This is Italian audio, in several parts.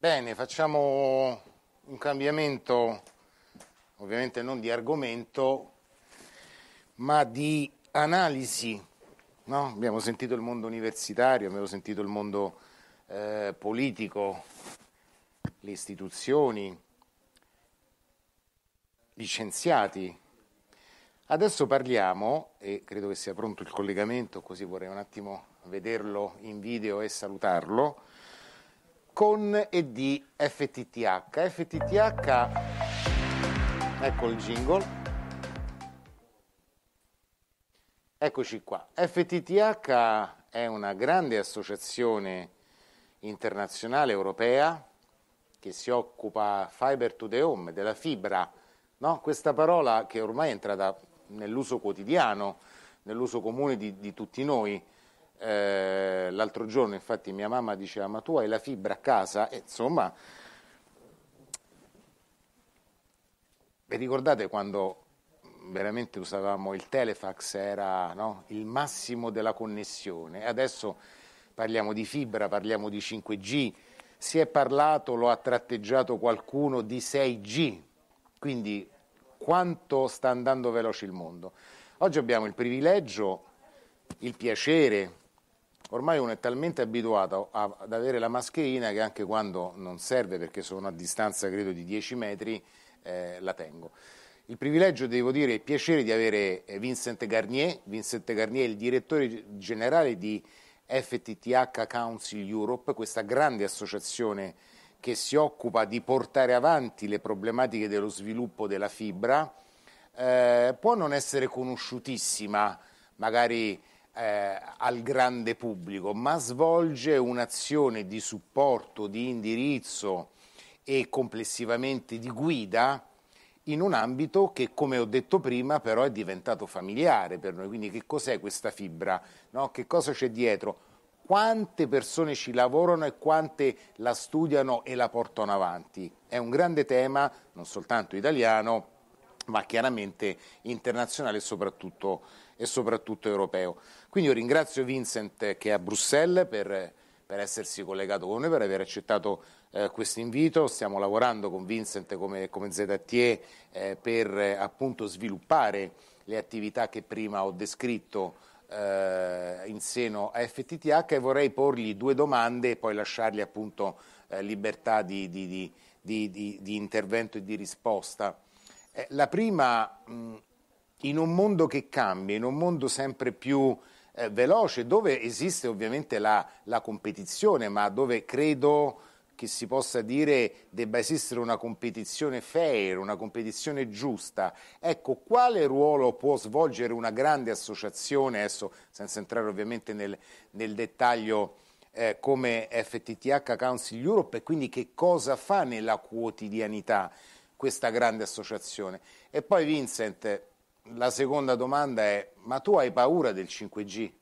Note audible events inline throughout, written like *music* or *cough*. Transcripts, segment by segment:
Bene, facciamo un cambiamento, ovviamente non di argomento, ma di analisi. No? Abbiamo sentito il mondo universitario, abbiamo sentito il mondo eh, politico, le istituzioni, gli scienziati. Adesso parliamo, e credo che sia pronto il collegamento, così vorrei un attimo vederlo in video e salutarlo con e di FTTH. FTTH, ecco il jingle. Eccoci qua. FTTH è una grande associazione internazionale europea che si occupa fiber to the home, della fibra, no? questa parola che ormai è entrata nell'uso quotidiano, nell'uso comune di, di tutti noi. Eh, l'altro giorno infatti mia mamma diceva ma tu hai la fibra a casa? E insomma vi ricordate quando veramente usavamo il telefax era no? il massimo della connessione. Adesso parliamo di fibra parliamo di 5G si è parlato lo ha tratteggiato qualcuno di 6G quindi quanto sta andando veloce il mondo? Oggi abbiamo il privilegio il piacere Ormai uno è talmente abituato a, ad avere la mascherina che anche quando non serve, perché sono a distanza credo di 10 metri, eh, la tengo. Il privilegio, devo dire, il piacere di avere eh, Vincent Garnier. Vincent Garnier è il direttore generale di FTTH Council Europe, questa grande associazione che si occupa di portare avanti le problematiche dello sviluppo della fibra. Eh, può non essere conosciutissima, magari eh, al grande pubblico, ma svolge un'azione di supporto, di indirizzo e complessivamente di guida in un ambito che, come ho detto prima, però è diventato familiare per noi. Quindi che cos'è questa fibra? No? Che cosa c'è dietro? Quante persone ci lavorano e quante la studiano e la portano avanti? È un grande tema, non soltanto italiano, ma chiaramente internazionale e soprattutto, e soprattutto europeo. Quindi io ringrazio Vincent che è a Bruxelles per, per essersi collegato con noi, per aver accettato eh, questo invito. Stiamo lavorando con Vincent come, come ZTE eh, per eh, appunto sviluppare le attività che prima ho descritto eh, in seno a FTTH e vorrei porgli due domande e poi lasciargli appunto eh, libertà di, di, di, di, intervento e di risposta. Eh, la prima, mh, in un mondo che cambia, in un mondo sempre più eh, veloce, dove esiste ovviamente la, la competizione, ma dove credo che si possa dire debba esistere una competizione fair, una competizione giusta. Ecco, quale ruolo può svolgere una grande associazione, adesso senza entrare ovviamente nel, nel dettaglio eh, come FTTH Council Europe e quindi che cosa fa nella quotidianità questa grande associazione? E poi Vincent, la seconda domanda è, ma tu hai paura del 5G?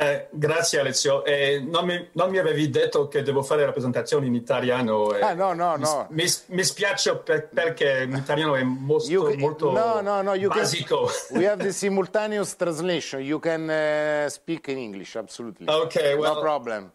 Eh, grazie Alessio, eh, non, mi, non, mi, avevi detto che devo fare la presentazione in italiano. Eh, ah no, no, no. Mi, mi spiace per, perché l'italiano è molto, you, molto no, no, no, you basico. Can, *laughs* we have the simultaneous translation, you can uh, speak in English, absolutely. Okay, well, no problem.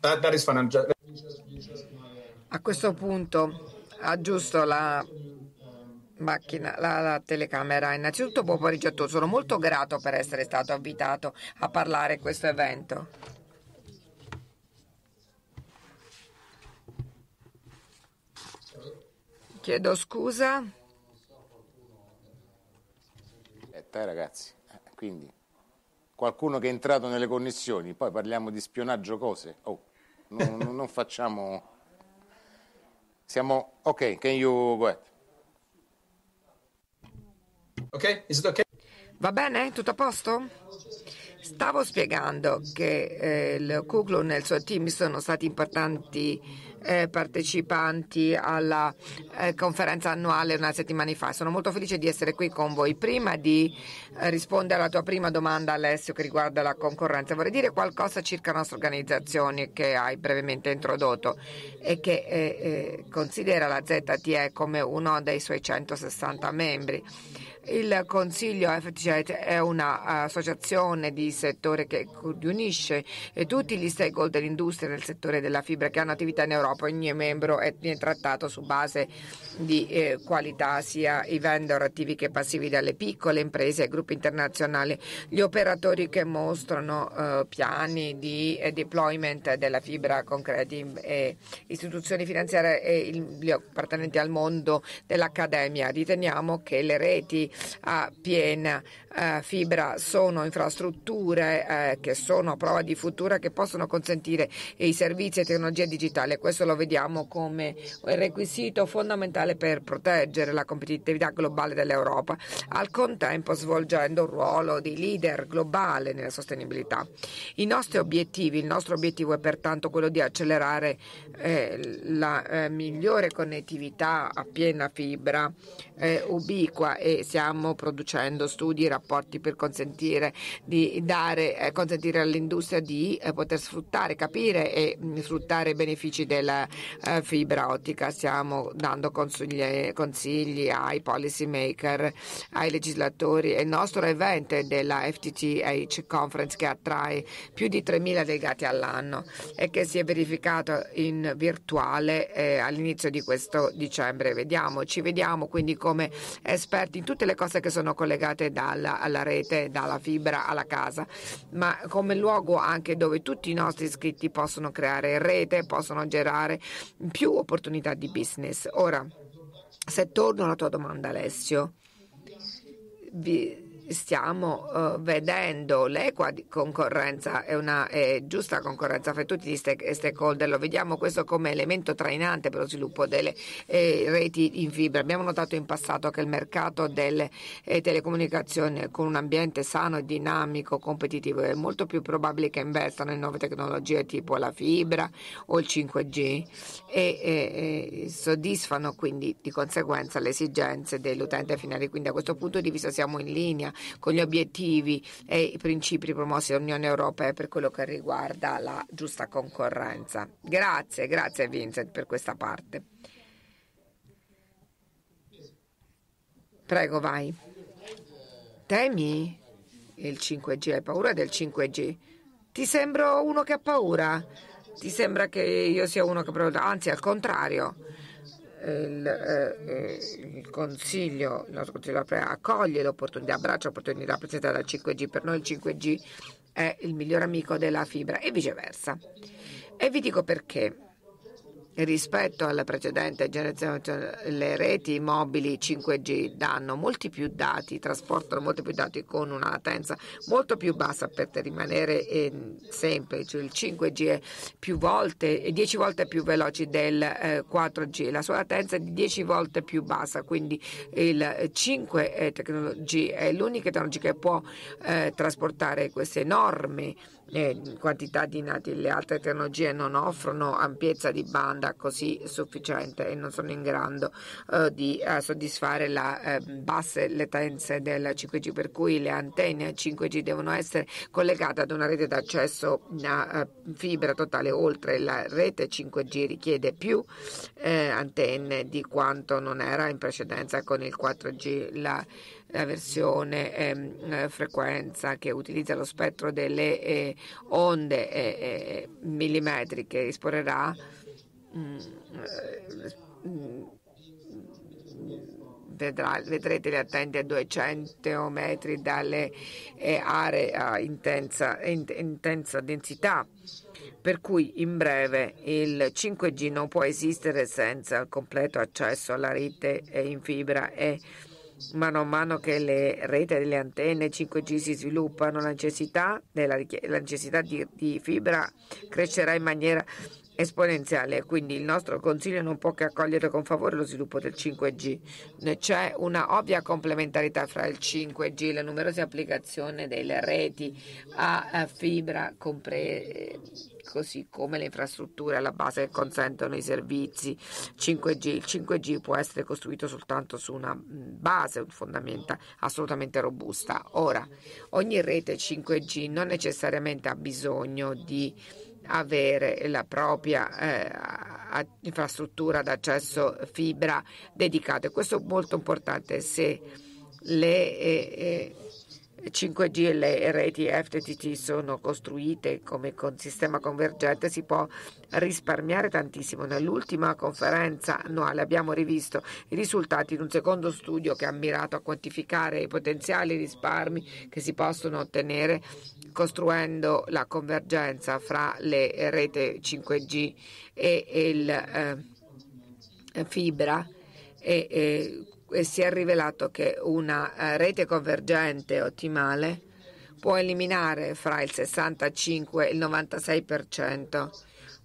That, that is fine. Just... A questo punto aggiusto la macchina, la, la, telecamera. Innanzitutto buon pomeriggio a tutti, sono molto grato per essere stato invitato a parlare a questo evento. Chiedo scusa. Aspetta eh, ragazzi, eh, quindi qualcuno che è entrato nelle connessioni, poi parliamo di spionaggio cose. Oh, non, non facciamo... Siamo... Ok, can you go ahead? Ok? Is it okay? Va bene? Tutto a posto? Stavo spiegando che eh, il Kuklun e il suo team sono stati importanti eh, partecipanti alla eh, conferenza annuale una settimana fa. Sono molto felice di essere qui con voi. Prima di eh, rispondere alla tua prima domanda, Alessio, che riguarda la concorrenza, vorrei dire qualcosa circa la nostra organizzazione che hai brevemente introdotto e che eh, eh, considera la ZTE come uno dei suoi 160 membri. Il Consiglio FTC è un'associazione di settore che riunisce tutti gli stakeholder dell'industria nel settore della fibra che hanno attività in Europa. Ogni membro è, trattato su base di eh, qualità, sia i vendor attivi che passivi dalle piccole imprese ai gruppi internazionali, gli operatori che mostrano eh, piani di eh, deployment della fibra concreti, eh, istituzioni finanziarie e il, gli appartenenti al mondo dell'accademia. Riteniamo che le reti a piena eh, fibra sono infrastrutture eh, che sono a prova di futuro che possono consentire i servizi e tecnologia digitale. Questo lo vediamo come requisito fondamentale per proteggere la competitività globale dell'Europa, al contempo svolgendo un ruolo di leader globale nella sostenibilità. I nostri obiettivi, il nostro obiettivo è pertanto quello di accelerare eh, la eh, migliore connettività a piena fibra eh, ubiqua e stiamo producendo studi e rapporti per consentire, dare, eh, consentire all'industria di eh, poter sfruttare, capire e mm, sfruttare i benefici della eh, fibra ottica. Stiamo dando consigli, consigli ai policy maker, ai legislatori. Il nostro evento della FTTH Conference che attrae più di 3.000 delegati all'anno e che si è verificato in virtuale eh, all'inizio di questo dicembre. Vediamo, ci vediamo quindi come esperti in tutte le cose che sono collegate dalla, alla rete, dalla fibra alla casa, ma come luogo anche dove tutti i nostri iscritti possono creare rete, possono generare più opportunità di business. Ora, se torno alla tua domanda Alessio, vi, stiamo uh, vedendo l'equa concorrenza e una eh, giusta concorrenza fra tutti gli stakeholder, lo vediamo questo come elemento trainante per lo sviluppo delle eh, reti in fibra. Abbiamo notato in passato che il mercato delle eh, telecomunicazioni con un ambiente sano dinamico, competitivo, è molto più probabile che investano in nuove tecnologie tipo la fibra o il 5G e soddisfano quindi di conseguenza le esigenze dell'utente finale. Quindi da questo punto di vista siamo in linea con gli obiettivi e i principi promossi dall'Unione Europea per quello che riguarda la giusta concorrenza. Grazie, grazie Vincent per questa parte. Prego, vai. Temi il 5G? Hai paura del 5G? Ti sembro uno che ha paura? Ti sembra che io sia uno che... Anzi, al contrario il, eh, il Consiglio, il nostro Consiglio accoglie l'opportunità, abbraccia l'opportunità rappresentata dal 5G. Per noi il 5G è il miglior amico della fibra e viceversa. E vi dico perché rispetto alla precedente generazione le reti mobili 5G danno molti più dati, trasportano molti più dati con una latenza molto più bassa per rimanere semplice. Il 5G è più volte e 10 volte più veloce del eh, 4G, la sua latenza è di 10 volte più bassa, quindi il 5G è l'unica tecnologia che può eh, trasportare queste enormi eh, quantità di nati, le altre tecnologie non offrono ampiezza di banda così sufficiente e non sono in grado eh, di eh, soddisfare le eh, basse latenze del 5G, per cui le antenne 5G devono essere collegate ad una rete d'accesso a eh, fibra totale, oltre la rete 5G richiede più eh, antenne di quanto non era in precedenza con il 4G. La, la versione ehm, eh, frequenza che utilizza lo spettro delle eh, onde eh, eh millimetriche esporrerà mm, mm, vedrà, vedrete le attenti a 200 metri dalle eh, aree a intensa, in, intensa densità. Per cui in breve il 5G non può esistere senza il completo accesso alla rete in fibra e mano a mano che le reti delle antenne 5G si sviluppano, la necessità, la necessità di, di fibra crescerà in maniera esponenziale, quindi il nostro Consiglio non può che accogliere con favore lo sviluppo del 5G. C'è una ovvia complementarità fra il 5G e le numerose applicazioni delle reti a fibra così come le infrastrutture alla base che consentono i servizi 5G. Il 5G può essere costruito soltanto su una base, un fondamenta assolutamente robusta. Ora, ogni rete 5G non necessariamente ha bisogno di avere la propria eh, infrastruttura d'accesso fibra dedicata. Questo è molto importante se le eh, eh 5G e le reti FTTT sono costruite come con sistema convergente si può risparmiare tantissimo. Nell'ultima conferenza annuale abbiamo rivisto i risultati di un secondo studio che ha mirato a quantificare i potenziali risparmi che si possono ottenere costruendo la convergenza fra le reti 5G e il eh, fibra e, e e si è rivelato che una eh, rete convergente ottimale può eliminare fra il 65 e il 96%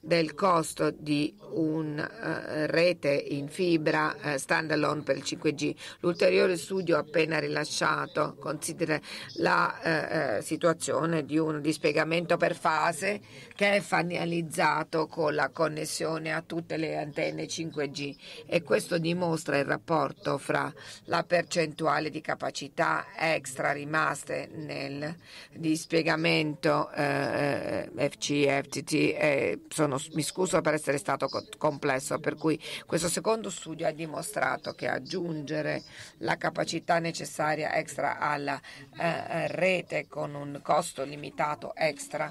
del costo di una eh, rete in fibra uh, standalone per il 5G. L'ulteriore studio appena rilasciato considera la uh, situazione di un dispiegamento per fase che è finalizzato con la connessione a tutte le antenne 5G e questo dimostra il rapporto fra la percentuale di capacità extra rimaste nel dispiegamento FC, FTT e sono sono, mi scuso per essere stato complesso, per cui questo secondo studio ha dimostrato che aggiungere la capacità necessaria extra alla eh, rete con un costo limitato extra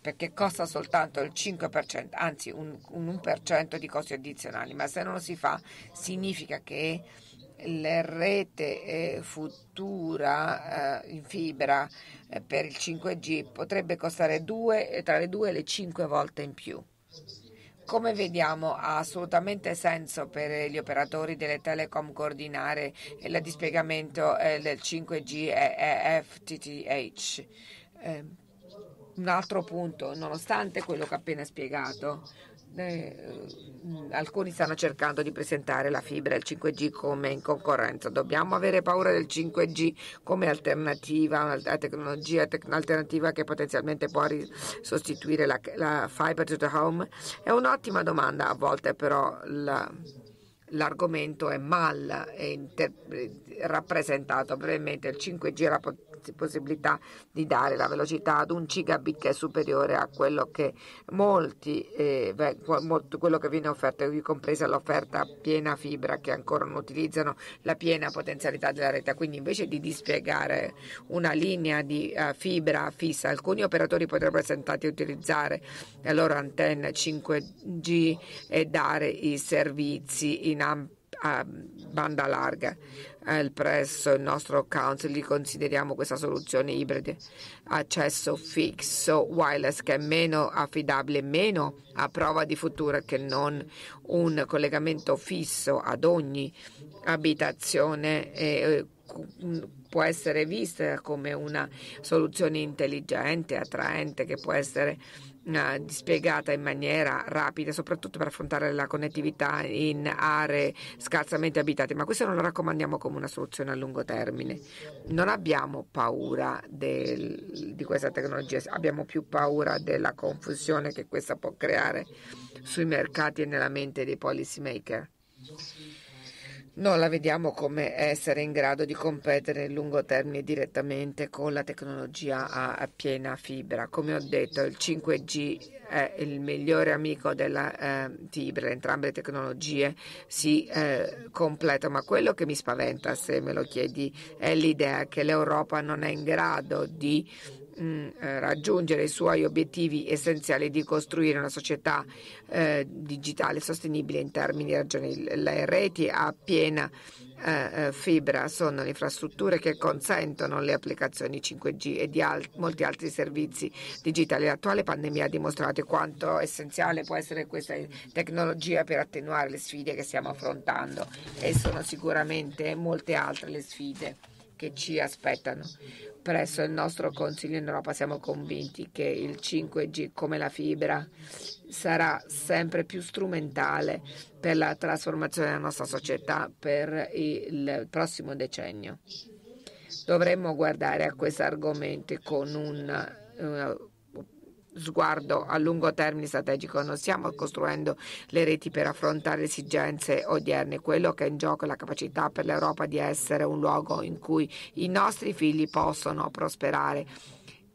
perché costa soltanto il 5%, anzi un, un 1% di costi addizionali, ma se non lo si fa significa che la rete eh, futura eh, in fibra eh, per il 5G potrebbe costare due, tra le 2 e le 5 volte in più. Come vediamo ha assolutamente senso per gli operatori delle telecom coordinare il dispiegamento del 5G e FTTH. Un altro punto, nonostante quello che ho appena spiegato, alcuni stanno cercando di presentare la fibra e il 5G come in concorrenza. Dobbiamo avere paura del 5G come alternativa, una tecnologia alternativa che potenzialmente può sostituire la, la fiber to the home? È un'ottima domanda, a volte però la, l'argomento è mal inter- rappresentato. Brevemente il 5G era possibilità di dare la velocità ad un gigabit che è superiore a quello che molti, eh, quello che viene offerto, compresa l'offerta piena fibra che ancora non utilizzano la piena potenzialità della rete. Quindi invece di dispiegare una linea di uh, fibra fissa, alcuni operatori potrebbero essere tentati a utilizzare le loro antenne 5G e dare i servizi in ampia banda larga. Eh, presso il nostro council li consideriamo questa soluzione ibrida accesso fisso wireless che è meno affidabile meno a prova di futuro che non un collegamento fisso ad ogni abitazione e può essere vista come una soluzione intelligente, attraente che può essere dispiegata in maniera rapida, soprattutto per affrontare la connettività in aree scarsamente abitate, ma questo non lo raccomandiamo come una soluzione a lungo termine. Non abbiamo paura del, di questa tecnologia, abbiamo più paura della confusione che questa può creare sui mercati e nella mente dei policy maker non la vediamo come essere in grado di competere a lungo termine direttamente con la tecnologia a piena fibra. Come ho detto, il 5G è il migliore amico della eh, fibra, entrambe le tecnologie si eh, completano, ma quello che mi spaventa, se me lo chiedi, è l'idea che l'Europa non è in grado di Mm, eh, raggiungere i suoi obiettivi essenziali di costruire una società eh, digitale sostenibile in termini regionali. Le reti a piena eh, fibra sono le infrastrutture che consentono le applicazioni 5G e di molti altri servizi digitali. L'attuale pandemia ha dimostrato quanto essenziale può essere questa tecnologia per attenuare le sfide che stiamo affrontando e sono sicuramente molte altre le sfide che ci aspettano presso il nostro Consiglio in Europa siamo convinti che il 5G come la fibra sarà sempre più strumentale per la trasformazione della nostra società per il prossimo decennio. Dovremmo guardare a questi argomenti con un, sguardo a lungo termine strategico, non stiamo costruendo le reti per affrontare le esigenze odierne, quello che è in gioco è la capacità per l'Europa di essere un luogo in cui i nostri figli possono prosperare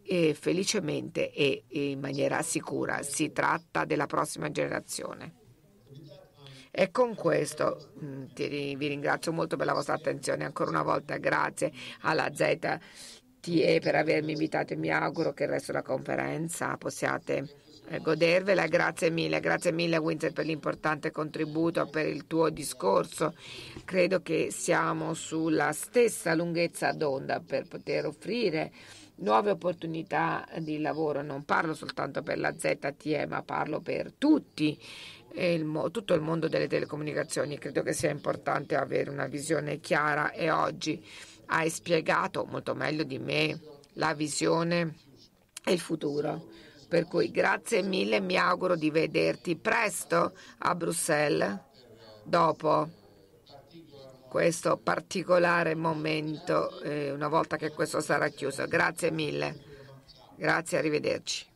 e felicemente e in maniera sicura. Si tratta della prossima generazione. E con questo vi ringrazio molto per la vostra attenzione. Ancora una volta grazie alla Z TE per avermi invitato e mi auguro che il resto della conferenza possiate eh, godervela. Grazie mille, grazie mille Winter per l'importante contributo, per il tuo discorso. Credo che siamo sulla stessa lunghezza d'onda per poter offrire nuove opportunità di lavoro. Non parlo soltanto per la ZTE, ma parlo per tutti. Il, tutto il mondo delle telecomunicazioni credo che sia importante avere una visione chiara e oggi hai spiegato molto meglio di me la visione e il futuro. Per cui grazie mille, mi auguro di vederti presto a Bruxelles dopo questo particolare momento, eh, una volta che questo sarà chiuso. Grazie mille, grazie, arrivederci.